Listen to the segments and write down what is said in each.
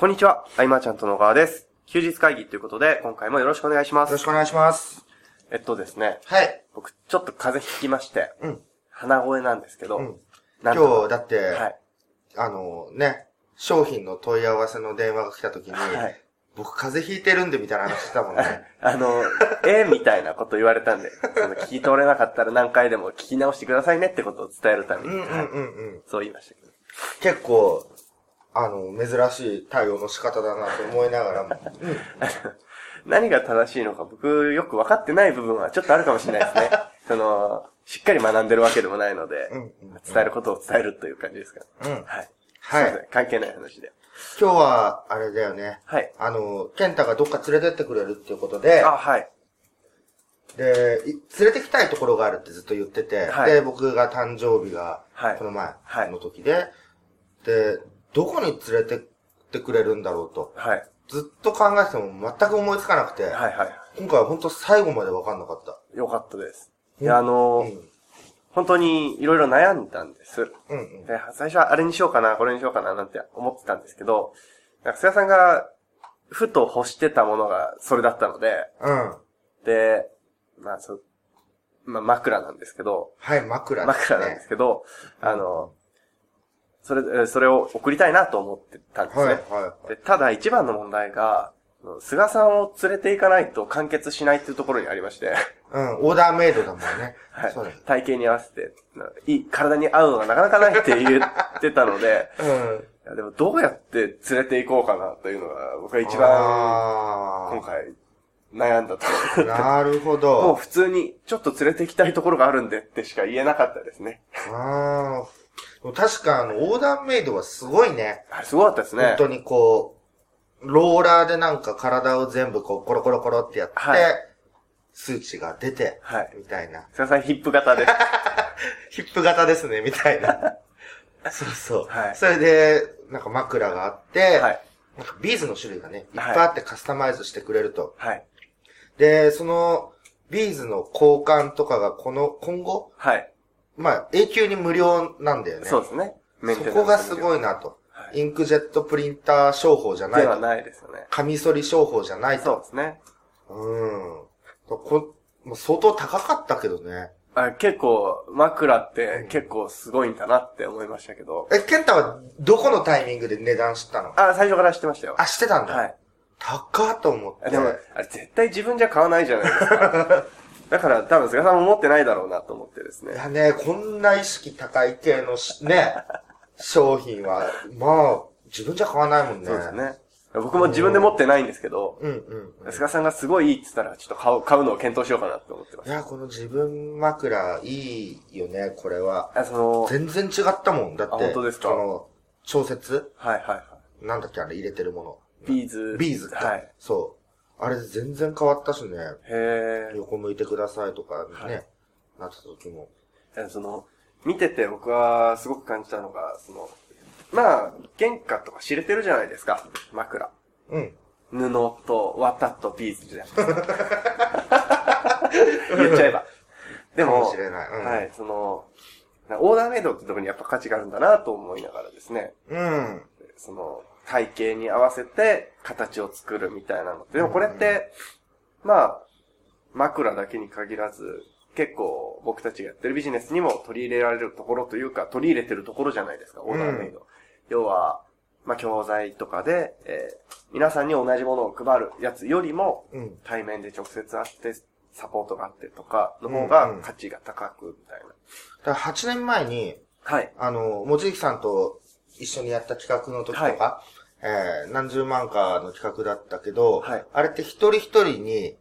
こんにちは、あいまーちゃんと野川です。休日会議ということで、今回もよろしくお願いします。よろしくお願いします。えっとですね、はい。僕ちょっと風邪ひきまして、うん。鼻声なんですけど、うんなんとか今日、だって、はい。あのね、商品の問い合わせの電話が来た時に、はい。僕風邪ひいてるんでみたいな話してたもんね。あの、えみたいなこと言われたんで、その聞き取れなかったら何回でも聞き直してくださいねってことを伝えるために、うんうんうんはいうん。そう言いましたけど。結構、あの、珍しい対応の仕方だなと思いながらも。何が正しいのか僕よく分かってない部分はちょっとあるかもしれないですね。その、しっかり学んでるわけでもないので、うんうん伝えることを伝えるという感じですかうん。うん。はい。はい関係ない話で。今日は、あれだよね。はい。あの、ケンタがどっか連れてってくれるっていうことで、あ、はい。で、い連れてきたいところがあるってずっと言ってて、はいで、僕が誕生日がはい、この前はいの時で、で、どこに連れてってくれるんだろうと、はい。ずっと考えてても全く思いつかなくて、はいはい。今回は本当最後まで分かんなかった。よかったです。うんいや、あの、うん。本当にいろいろ悩んだんです。うんうん。で、最初はあれにしようかな、これにしようかな、なんて思ってたんですけど、なんか、菅さんが、ふと欲してたものがそれだったので、うん。で、まあ、そう、まあ、枕なんですけど、はい、枕です、ね。枕なんですけど、あの、それ、えーそれを送りたいなと思ってたんですね。はい、はい。でただ一番の問題が、菅さんを連れて行かないと完結しないっていうところにありまして、うん、オーダーメイドだもんね。はいそうだ。体型に合わせて、ないい、体に合うのがなかなかないって言ってたので、うん。いやでもどうやって連れて行こうかなというのが、僕は一番、あ今回、悩んだとなるほもうど。普通に、ちょっと連れて行きたいところがあるんでってしか言えなかったですね。あー確かあの、オーダーメイドはすごいね。あれすごかったですね。本当にこう、ローラーでなんか体を全部こう、コロコロコロってやって、はい数値が出て、はい。みたいな。菅さんヒップ型で。ヒップ型ですね、みたいな。そうそう。はいそれで、なんか枕があって、はい。なんかビーズの種類がね、いっはいぱいあってカスタマイズしてくれると。はい。で、その、ビーズの交換とかがこの、今後、はい。まあ、永久に無料なんだよね。そうですね。そこがすごいなと。はいインクジェットプリンター商法じゃないと。ではないですよね。カミソリ商法じゃないそうと。ですね。うん。こもう相当高かったけどね。あ結構、枕って結構すごいんだなって思いましたけど。え、ケンタはどこのタイミングで値段知ったの？あ、最初から知ってましたよ。あ、知ってたんだ。はい。高っと思って。あでも、あれ絶対自分じゃ買わないじゃないですか。だから多分菅さんも持ってないだろうなと思ってですね。いやね、こんな意識高い系のしね、商品は、まあ、自分じゃ買わないもんね。そうです。ね。僕も自分で持ってないんですけど、うんうんうん。菅さんがすごいいいって言ったら、ちょっと買う、買うのを検討しようかなって思ってます。いや、この自分枕いいよね、これは。あ、その、全然違ったもん。だって、あ本当ですか？その、調節？はいはいはなんだっけ、あれ入れてるもの。い。ビーズ。ビーズか。はい。そう。あれ全然変わったしね。へ横向いてくださいとかね、はいなった時も。え。その、見てて僕はすごく感じたのが、その、まあ、原価とか知れてるじゃないですか。枕。うん。布と綿とビーズじゃないですか。言っちゃえば。でかも、もしれない。うん。はい、その、オーダーメイドってところにやっぱ価値があるんだなと思いながらですね、うん。その、体型に合わせて形を作るみたいなのって。でもこれって、まあ、枕だけに限らず、結構僕たちがやってるビジネスにも取り入れられるところというか、取り入れてるところじゃないですか、オーダーメイド。要は、まあ、教材とかで、えー皆さんに同じものを配るやつよりも、うん。対面で直接会って、サポートがあってとかの方うんうがん価値が高く、みたいな。だから8年前に、はい。あの、もじきさんと一緒にやった企画の時とか、えー、何十万かの企画だったけど、はいあれって一人一人に、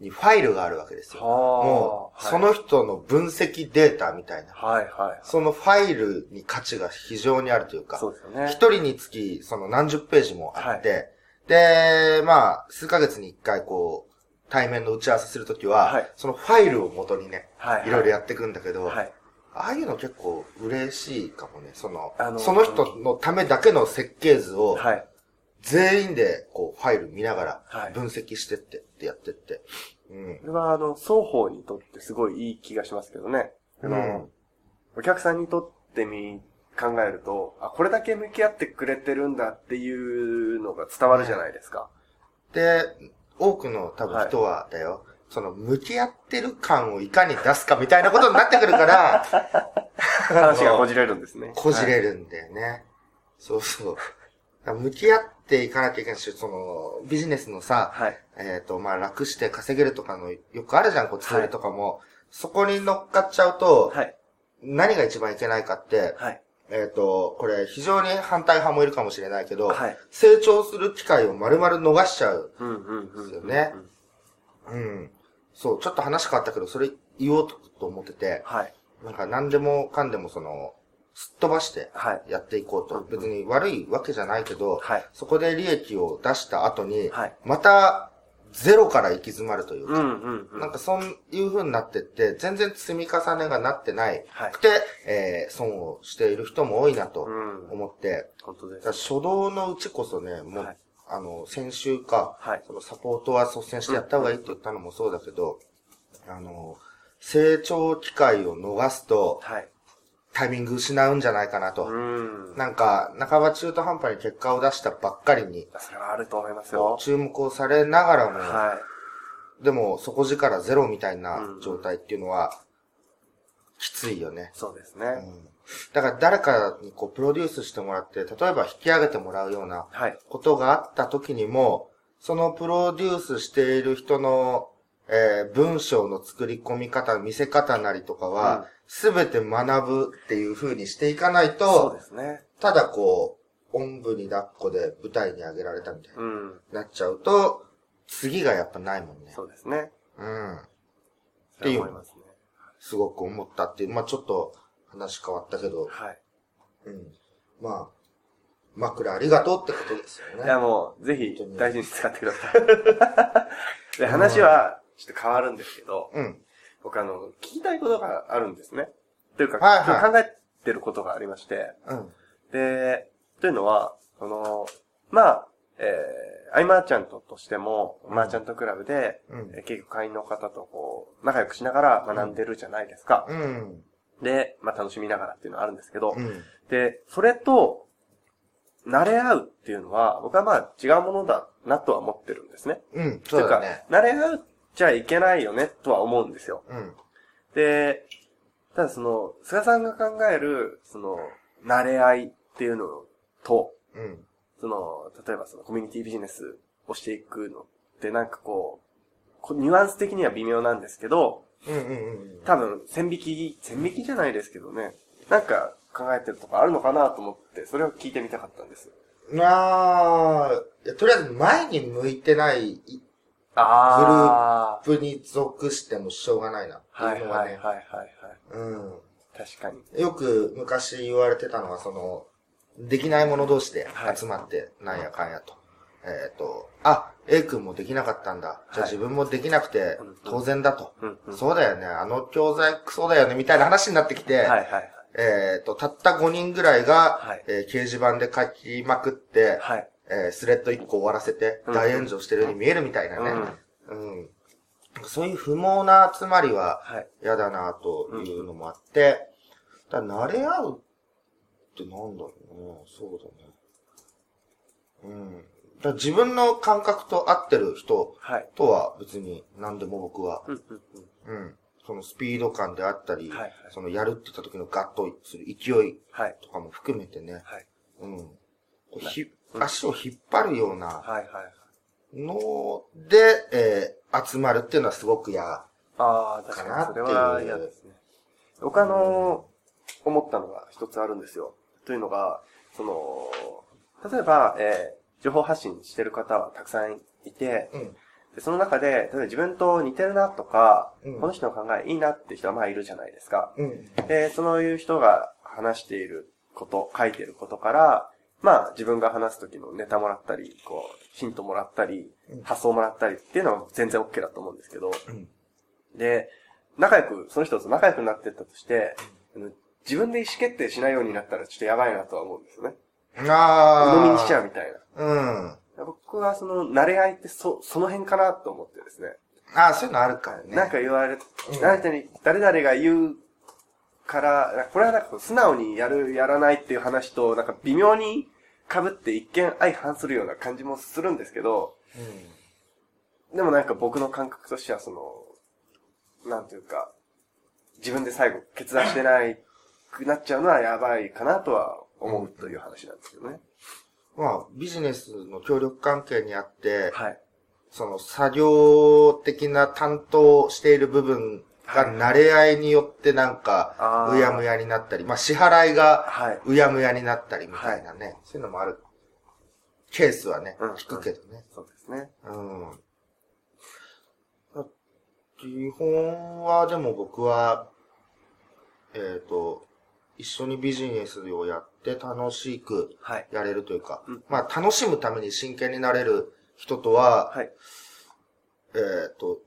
にファイルがあるわけですよ。もう、はいその人の分析データみたいな。はいはい。そのファイルに価値が非常にあるというか、そうですよね。一人につき、その何十ページもあって、で、まあ、数ヶ月に一回こう、対面の打ち合わせするときは、はいそのファイルを元にね、はいいろいろやっていくんだけど、はい。ああいうの結構嬉しいかもね。その、あのーその人のためだけの設計図を、はい。全員でこう、ファイル見ながはいら、分析してってってやってって。うん。これは、あの、双方にとってすごいいい気がしますけどね。うんお客さんにとってみ考えると、あ、これだけ向き合ってくれてるんだっていうのが伝わるじゃないですか。で、多くの多分人はだよ、その向き合ってる感をいかに出すかみたいなことになってくるから、話がこじれるんですね。こじれるんだよね。そうそう。だから向き合っていかなきゃいけないし、その、ビジネスのさ、はい。えっ、と、まあ、楽して稼げるとかの、よくあるじゃん、こう、ツールとかも。そこに乗っかっちゃうと、はい。何が一番いけないかって、はい。えっ、と、これ非常に反対派もいるかもしれないけど、はい。成長する機会を丸々逃しちゃう。うんうんうん。ですよねうん。そう、ちょっと話変わったけど、それ言おうと思ってて、はい。なんか何でもかんでもその、すっ飛ばしてはい。やっていこうと。うん別に悪いわけじゃないけど、はい。そこで利益を出した後に、はい。またゼロから行き詰まるというか、うんうんうん。なんかそういう風になってって、全然積み重ねがなってないはいく。て、えー損をしている人も多いなとうん。思って、本当です。初動のうちこそね、もう、はいあの、先週か、はい。そのサポートは率先してやった方がいいって言ったのもそうだけど、あの、成長機会を逃すと、はい。タイミング失うんじゃないかなと。うん。なんか、半ば中途半端に結果を出したばっかりに、それはあると思いますよ。注目をされながらも、はでも底力ゼロみたいなうん状態っていうのは、きついよねい。。そうですね。うん。だから誰かにこうプロデュースしてもらって、例えば引き上げてもらうようなはい。ことがあった時にも、そのプロデュースしている人の、えー文章の作り込み方、見せ方なりとかうんは、すべ、て学ぶっていう風にしていかないそうと、ですね。ただこう、おんぶに抱っこで舞台に上げられたみたいにうん。なっちゃうと、次がやっぱないもんね。そうですね。うん。そう思いますね。すごく思ったっていう、まあちょっと話変わったけど、はい。うん。まあ、枕ありがとうってことですよね。いやもう、ぜひ大事に使ってください。で、話は、ちょっと変わるんですけど、うん。僕あの、聞きたいことがあるんですね。というか、はいはい考えてることがありまして、うん。で、というのは、その、まあ、えー、アイマーチャントとしても、マーチャントクラブで、うんえー結局会員の方とこう、仲良くしながら学んでるじゃないですか。うん。で、まあ楽しみながらっていうのはあるんですけど、うん。で、それと、慣れ合うっていうのは、僕はまあ違うものだなとは思ってるんですね。うん。そうだね。というか、慣れ合うじゃいけないよねとは思うんですよ。うん。で、ただその、菅さんが考える、その、慣れ合いっていうのと、うん。その、例えばそのコミュニティビジネスをしていくのってなんかこうニュアンス的には微妙なんですけど、うんうんうん。多分、線引き、線引きじゃないですけどね、なんか考えてるとかあるのかなと思って、それを聞いてみたかったんです。まあ、いやとりあえず前に向いてないあ部に属してもしょうがないなってはいいうのはね。はいはいはいはい。うん。確かに。よく昔言われてたのは、その、できない者同士ではい集まって、なんやかんやと。えっ、と、あ、A 君もできなかったんだ。じゃあはい自分もできなくて当然だと。そうだよね。あの教材クソだよね。みたいな話になってきて、はいはいはい。えっ、と、たった5人ぐらいが、はいえー掲示板で書きまくって、はい。えースレッド1個終わらせてうん大炎上してるように見えるみたいなね。うんうん。そういう不毛な集まりははい。嫌だなというのもあって、だ慣れ合うってなんだろうね。そうだね。うん。自分の感覚と合ってる人はい。とは別に何でも僕は、うんうん。そのスピード感であったり、はいはいそのやるって言った時のガッとする勢いはい。とかも含めてね、はい。うん。こうひうん足を引っ張るような。ので、えー集まるっていうのはすごく嫌。ああ、確かなはっていう嫌ですね。僕あのー思ったのが一つあるんですよ。というのが、その、例えば、えー情報発信してる方はたくさんいて、うん。でその中で、例えば自分と似てるなとか、うんこの人の考えいいなって人はまあいるじゃないですか。うん。で、そういう人が話していること、書いていることから、まあ自分が話す時のネタもらったり、こう、ヒントもらったりうん、発想もらったりっていうのは全然 OK だと思うんですけど、うん。で、仲良く、その人と仲良くなってったとして、自分で意思決定しないようになったらちょっとやばいなとは思うんですよね。ああ。鵜呑みにしちゃうみたいな。うん。僕はその、慣れ合いってそ、その辺かなと思ってですね。ああ、そういうのあるからね。なんか言われ、うん誰々に、誰々が言うから、これはなんか素直にやる、やらないっていう話と、なんか微妙に被って一見相反するような感じもするんですけど、でもなんか僕の感覚としてはその、なんていうか、自分で最後決断してないくなっちゃうのはやばいかなとは思うという話なんですけどね。まあ、ビジネスの協力関係にあって、はい。その作業的な担当している部分が慣れ合いによってなんかうやむやになったり、まあ支払いがはい。うやむやになったりみたいなね、そういうのもある。ケースはねうん、聞くけどね。そうですね。うん。基本はでも僕は、えっ、と、一緒にビジネスをやって楽しくはい。やれるというか、うんまあ楽しむために真剣になれる人とは、はい。えっ、と、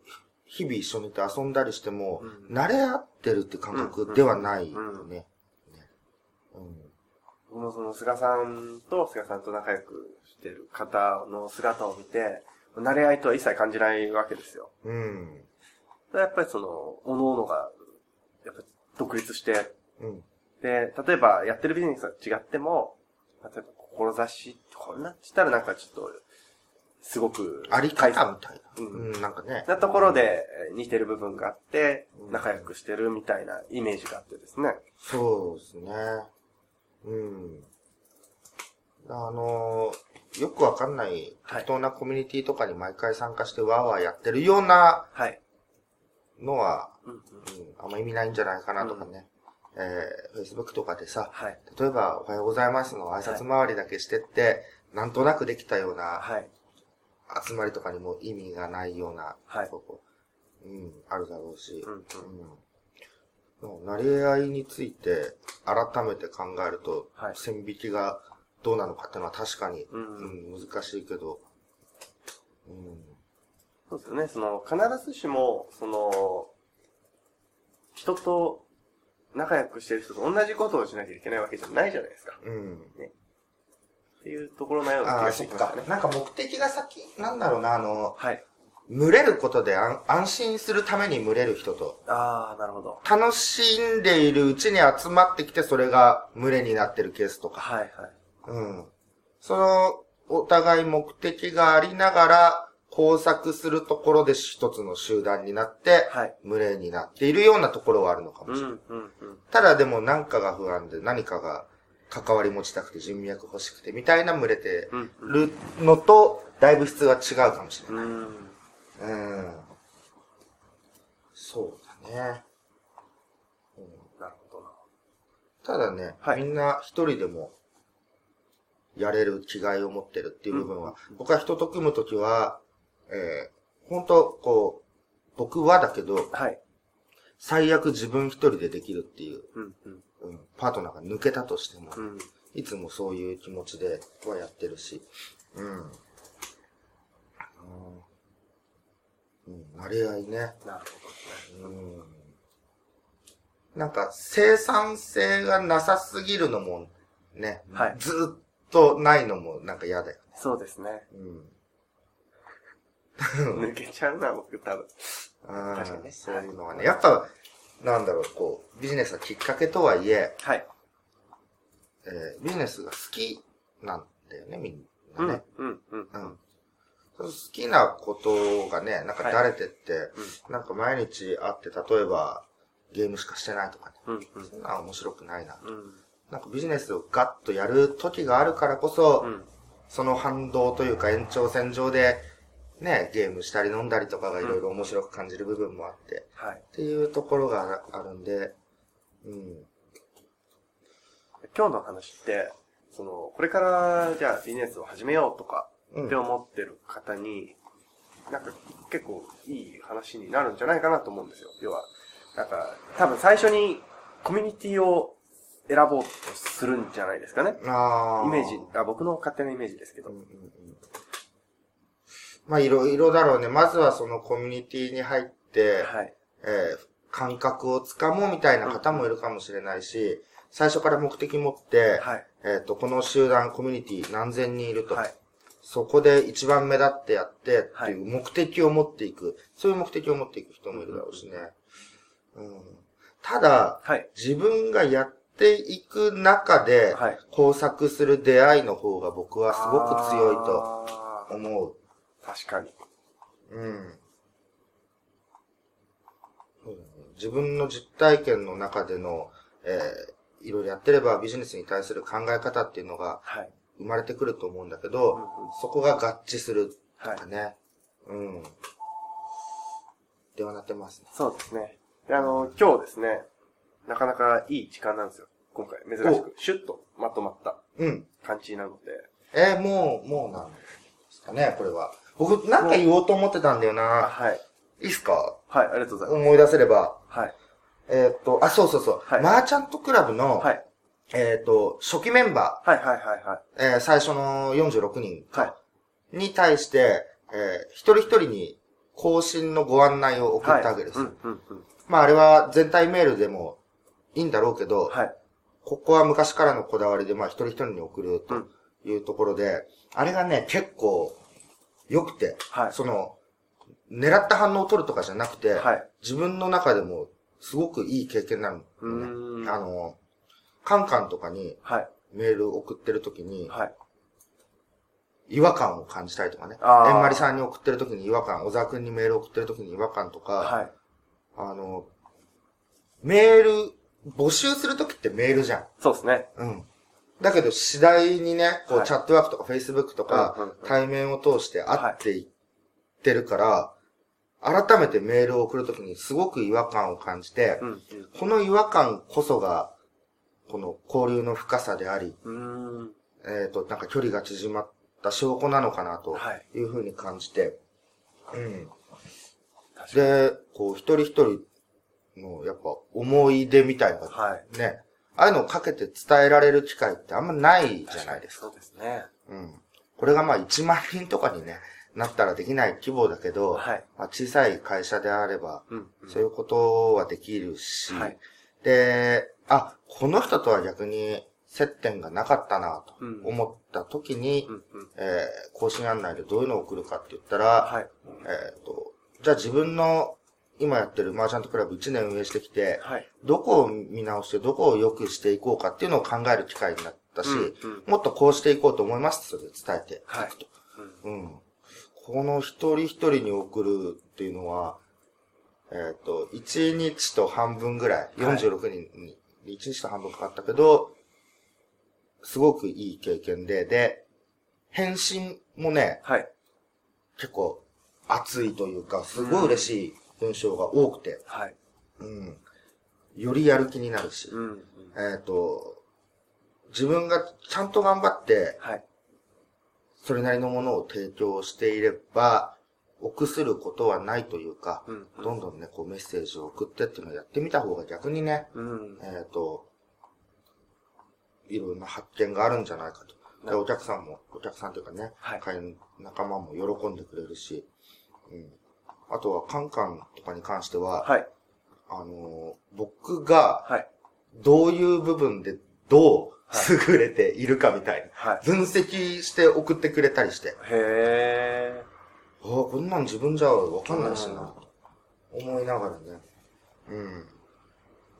日々一緒にいて遊んだりしても、うん慣れ合ってるって感覚ではないよね。僕もその菅さんと菅さんと仲良くしてる方の姿を見て、慣れ合いとは一切感じないわけですよ。うん。やっぱりその、各々が、やっぱ独立して、うん。で、例えばやってるビジネスが違っても、例えば志、こんなしたらなんかちょっと、すごく、あり方みたいな。ううんん、なんかね。なところでえー似てる部分があってう、ん仲良くしてるみたいなイメージがあってですね。そうですね。うん。あのーよくわかんないはい適当なコミュニティとかに毎回参加してワーワーやってるようなはい。のは、うんうんうん、あんま意味ないんじゃないかなとかね。えー、Facebook とかでさ、はい。例えば、おはようございますの挨拶回りだけしてって、なんとなくできたようなはい。集まりとかにも意味がないような、はい。こううん、あるだろうし、うんうん。うん。慣れ合いについて改めて考えると、はい。線引きがどうなのかっていうのは確かに、うん。うん、難しいけど、うん、そうですよね。その、必ずしも、その、人と仲良くしてる人と同じことをしなきゃいけないわけじゃないじゃないですか。うん。っていうところのような気がしましたね。。なんか目的が先、なんだろうな、あの、はい。群れることで安安心するために群れる人と、ああ、なるほど。楽しんでいるうちに集まってきて、それが群れになってるケースとか。はいはい。うん。その、お互い目的がありながら、工作するところで一つの集団になって、はい。群れになっているようなところはあるのかもしれない。うん、うん、うん。ただでも何かが不安で何かが関わり持ちたくて人脈欲しくてみたいな群れてうん、うん。るのと、だいぶ質が違うかもしれない。うん。うん。そうだね。うんなるほどな。ただね、はいみんな一人でもやれる気概を持ってるっていう部分は、僕は人と組むときは、えー、本当こう、僕はだけど、はい。最悪自分一人でできるっていう、うん、うん。うん、パートナーが抜けたとしても、うん。いつもそういう気持ちではやってるし、うん。うん、うん、慣れ合いね。なるほどね。うん。なんか、生産性がなさすぎるのも、ね、はいずっとないのもなんか嫌だよね。そうですね。うん。抜けちゃうな、僕多分。あ確かにねーそういうのはね。やっぱ、なんだろう、こう、ビジネスがきっかけとはいえ、はい。えービジネスが好きなんだよね、みんうなんね。、うん、うん。うん。好きなことがね、なんかだれてって、なんか毎日会って、例えば、ゲームしかしてないとかね。うん、うん。そんなの面白くないな。うん。なんかビジネスをガッとやる時があるからこそ、うん。その反動というか延長線上で、ね、ゲームしたり飲んだりとかがいろいろ面白く感じる部分もあって、はい。っていうところがあるんで、うん。今日の話って、その、これから、じゃあビジネスを始めようとか、うんって思ってる方に、なんか結構いい話になるんじゃないかなと思うんですよ。要は、なんか、多分最初にコミュニティを選ぼうとするんじゃないですかね。あイメージ、あ僕の勝手なイメージですけど。うんうんうんまあいろいろだろうね。まずはそのコミュニティに入って、はい。えー感覚をつかもうみたいな方もいるかもしれないし、最初から目的持って、はい。えっ、と、この集団、コミュニティ何千人いると。はい。そこで一番目立ってやってってはいいう目的を持っていく、そういう目的を持っていく人もいるだろうしね。うん。ただ、はい。自分がやっていく中で、はい。工作する出会いの方が僕はすごく強いと思う。確かに。うん。そうだね自分の実体験の中での、えーいろいろやってればビジネスに対する考え方っていうのがはい。生まれてくると思うんだけうんど、うんそこが合致するはいとか。ね。うん。ではなってますね。そうですね。で、あの、今日ですね、なかなかいい時間なんですよ。今回、珍しく。シュッとまとまったうん。感じなので。えーもう、もうなんですかね、これは。僕、なんか言おうと思ってたんだよあ、な。はい。いいっすか？はい、ありがとうございます。思い出せれば。はい。えーっと、あ、そうそうそう。はいマーチャントクラブの、はい。えーっと、初期メンバはい、はい、はい、はい。ー、えー最初の46人はい。に対して、えー一人一人に更新のご案内を送ったわけです。はい、うん、うん、うん。まあ、あれは全体メールでもいいんだろうけど、はい。ここは昔からのこだわりで、まあ、一人一人に送るというところで、あれがね、結構良くて、はい。その、狙った反応を取るとかじゃなくて、はい。自分の中でもすごくいい経験になるうのね。あの、カンカンとかにはい。メール送ってる時に、はい。違和感を感じたりとかね。あんまりさんに送ってる時に違和感、小沢くんにメール送ってる時に違和感とか、はい。あの、メール、募集する時ってメールじゃん。そうですね。うん。だけど次第にね、こう、はいチャットワークとかフェイスブックとか、うんうんうん対面を通して会っていってるから、改めてメールを送るときにすごく違和感を感じて、うん、この違和感こそが、この交流の深さであり。えっ、と、なんか距離が縮まった証拠なのかなとはい。いうふうに感じて。で、こう、一人一人の、やっぱ、思い出みたいな。ね、ああいうのをかけて伝えられる機会ってあんまないじゃないですか。そうですね。うん。これがまあ1万人とかにね、なったらできない規模だけど、はい。まあ、小さい会社であれば、うん。うんそういうことはできるし、はい。で、あ、この人とは逆に接点がなかったなとうん思った時に、うん、うん。えー更新案内でどういうのを送るかって言ったら、はい。えっ、と、じゃあ自分の今やってるマーチャントクラブ1年運営してきて、はい。どこを見直してどこを良くしていこうかっていうのを考える機会になったし、うんうんもっとこうしていこうと思いますってそれで伝えていはいくと。うんうん。この一人一人に送るっていうのは、えっ、と、1日と半分ぐらい、はい46人に、1日と半分かかったけど、すごくいい経験で、で、返信もね、はい。結構熱いというか、すごい嬉しい文章が多くて、はい。うん。よりやる気になるし、うん。うんえっ、と、自分がちゃんと頑張って、はい。それなりのものを提供していれば、臆することはないというか、うん。どんどんね、こうメッセージを送ってっていうのをやってみた方が逆にね、うん。えっ、と、いろんな発見があるんじゃないかと。で、お客さんも、お客さんというかね、はい会員仲間も喜んでくれるし、うん。あとは、カンカンとかに関しては、はい。あのー僕がはい。どういう部分でどうはい優れているかみたいな、はい。分析して送ってくれたりして、へああ、こんなん自分じゃわかんないしな、と思いながらね。うん。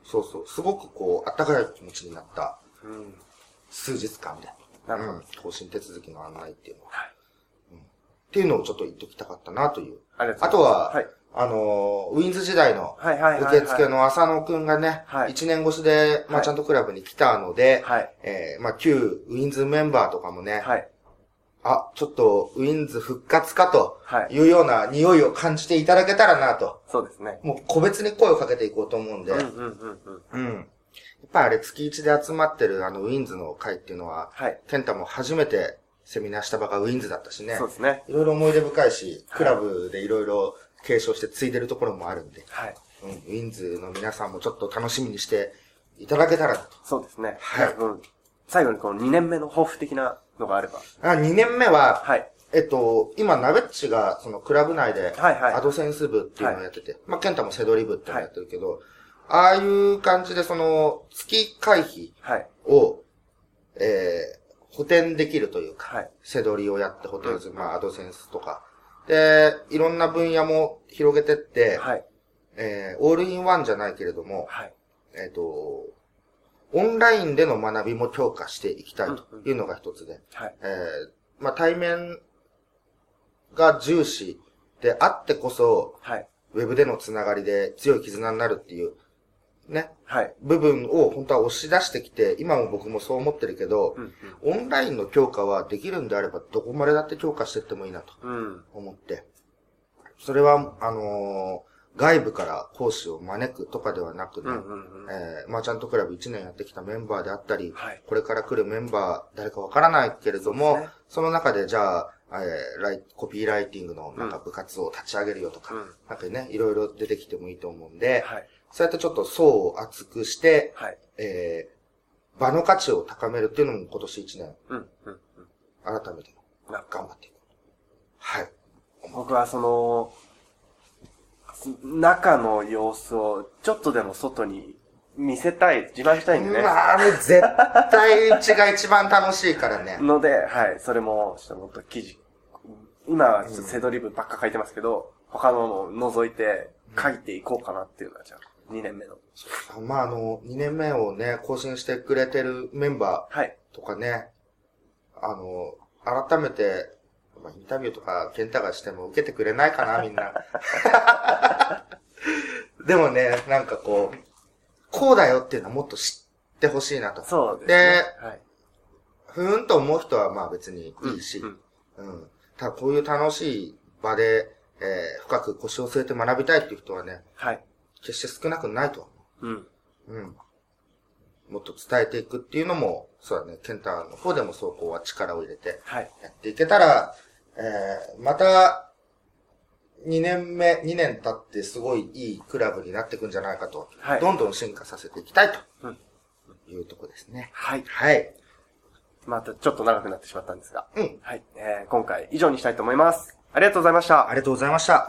そうそう。すごくこう、あったかい気持ちになったー。うん。数日間で。うん。更新手続きの案内っていうのは。はい。っていうのをちょっと言っときたかったなという。ありがとうございます。あとははい。あのーウィンズ時代の。受付の浅野くんがね、はい1年越しで、まあはいちゃんとクラブに来たので、はい。えーまあ旧ウィンズメンバーとかもね、はい。あ、ちょっとウィンズ復活かとはい。いうような匂いを感じていただけたらなと。そうですね。もう個別に声をかけていこうと思うんで、うんうんうんうん。うん。やっぱりあれ月1で集まってるあのウィンズの会っていうのは、はい。ケンタも初めてセミナーした場がウィンズだったしね。そうですね。いろいろ思い出深いし、はいクラブでいろいろ継承して継いでるところもあるんで、はい。うん、ウィンズの皆さんもちょっと楽しみにしていただけたらなと。そうですね。はいうん最後にこの2年目の抱負的なのがあれば。あ2年目は、はい。えっと、今、ナベッチが、そのクラブ内で、はいはいアドセンス部っていうのをやってて、まあ、ケンタもセドリ部っていうのをやってるけど、ああいう感じで、その、月会費はい。を、えー、補填できるというか、はい。セドリをやって補填する、まあ、アドセンスとか。で、いろんな分野も広げてって、はい。えー、オールインワンじゃないけれども、はい。えっ、と、オンラインでの学びも強化していきたいというのが一つで、はい。えーまあ、対面が重視であってこそ、はい。ウェブでのつながりで強い絆になるっていう、ね、はい。部分を本当は押し出してきて、今も僕もそう思ってるけどう、ん。オンラインの強化はできるんであれば、どこまでだって強化していってもいいなとうん。思って。それは、あのー外部から講師を招くとかではなくね、マーチャントクラブ1年やってきたメンバーであったり、はい。これから来るメンバー、誰かわからないけれども、そねその中でじゃあ、えーライコピーライティングのなんか部活を立ち上げるよとか、うん。なんかね、いろいろ出てきてもいいと思うんで、はい。そうやってちょっと層を厚くして、はい。えー場の価値を高めるっていうのも今年1年、うん。うん。改めて頑張っていく。はい。僕はその、中の様子をちょっとでも外に見せたい、自慢したいんでね。まあ、絶対うちが一番楽しいからね。ので、はい、それも、ちょっともっと記事、今はちょっと背取り文ばっか書いてますけど、他のも除いて書いていこうかなっていうのは、じゃあ、2年目の。まあ、あの、2年目をね、更新してくれてるメンバはい。ーとかね、あの、改めて、まあ、インタビューとか、ケンタがしても受けてくれないかな、みんな。でもね、なんかこう、こうだよっていうのはもっと知ってほしいなと。そうですね。はい。ふーんと思う人はまあ別にいいし、うんうん。ただこういう楽しい場で、えー深く腰を据えて学びたいっていう人はね、はい。決して少なくないとうん。思う。うん。もっと伝えていくっていうのも、そうだね、ケンタの方でもそこは力を入れてはい。やっていけたら、えーまた、2年目、2年経ってすごいいいクラブになっていくんじゃないかと、はいどんどん進化させていきたいとうんいうとこですね。はい。はい。またちょっと長くなってしまったんですが。うん。はい。えー、今回以上にしたいと思います。ありがとうございましたあ。りがとうございました。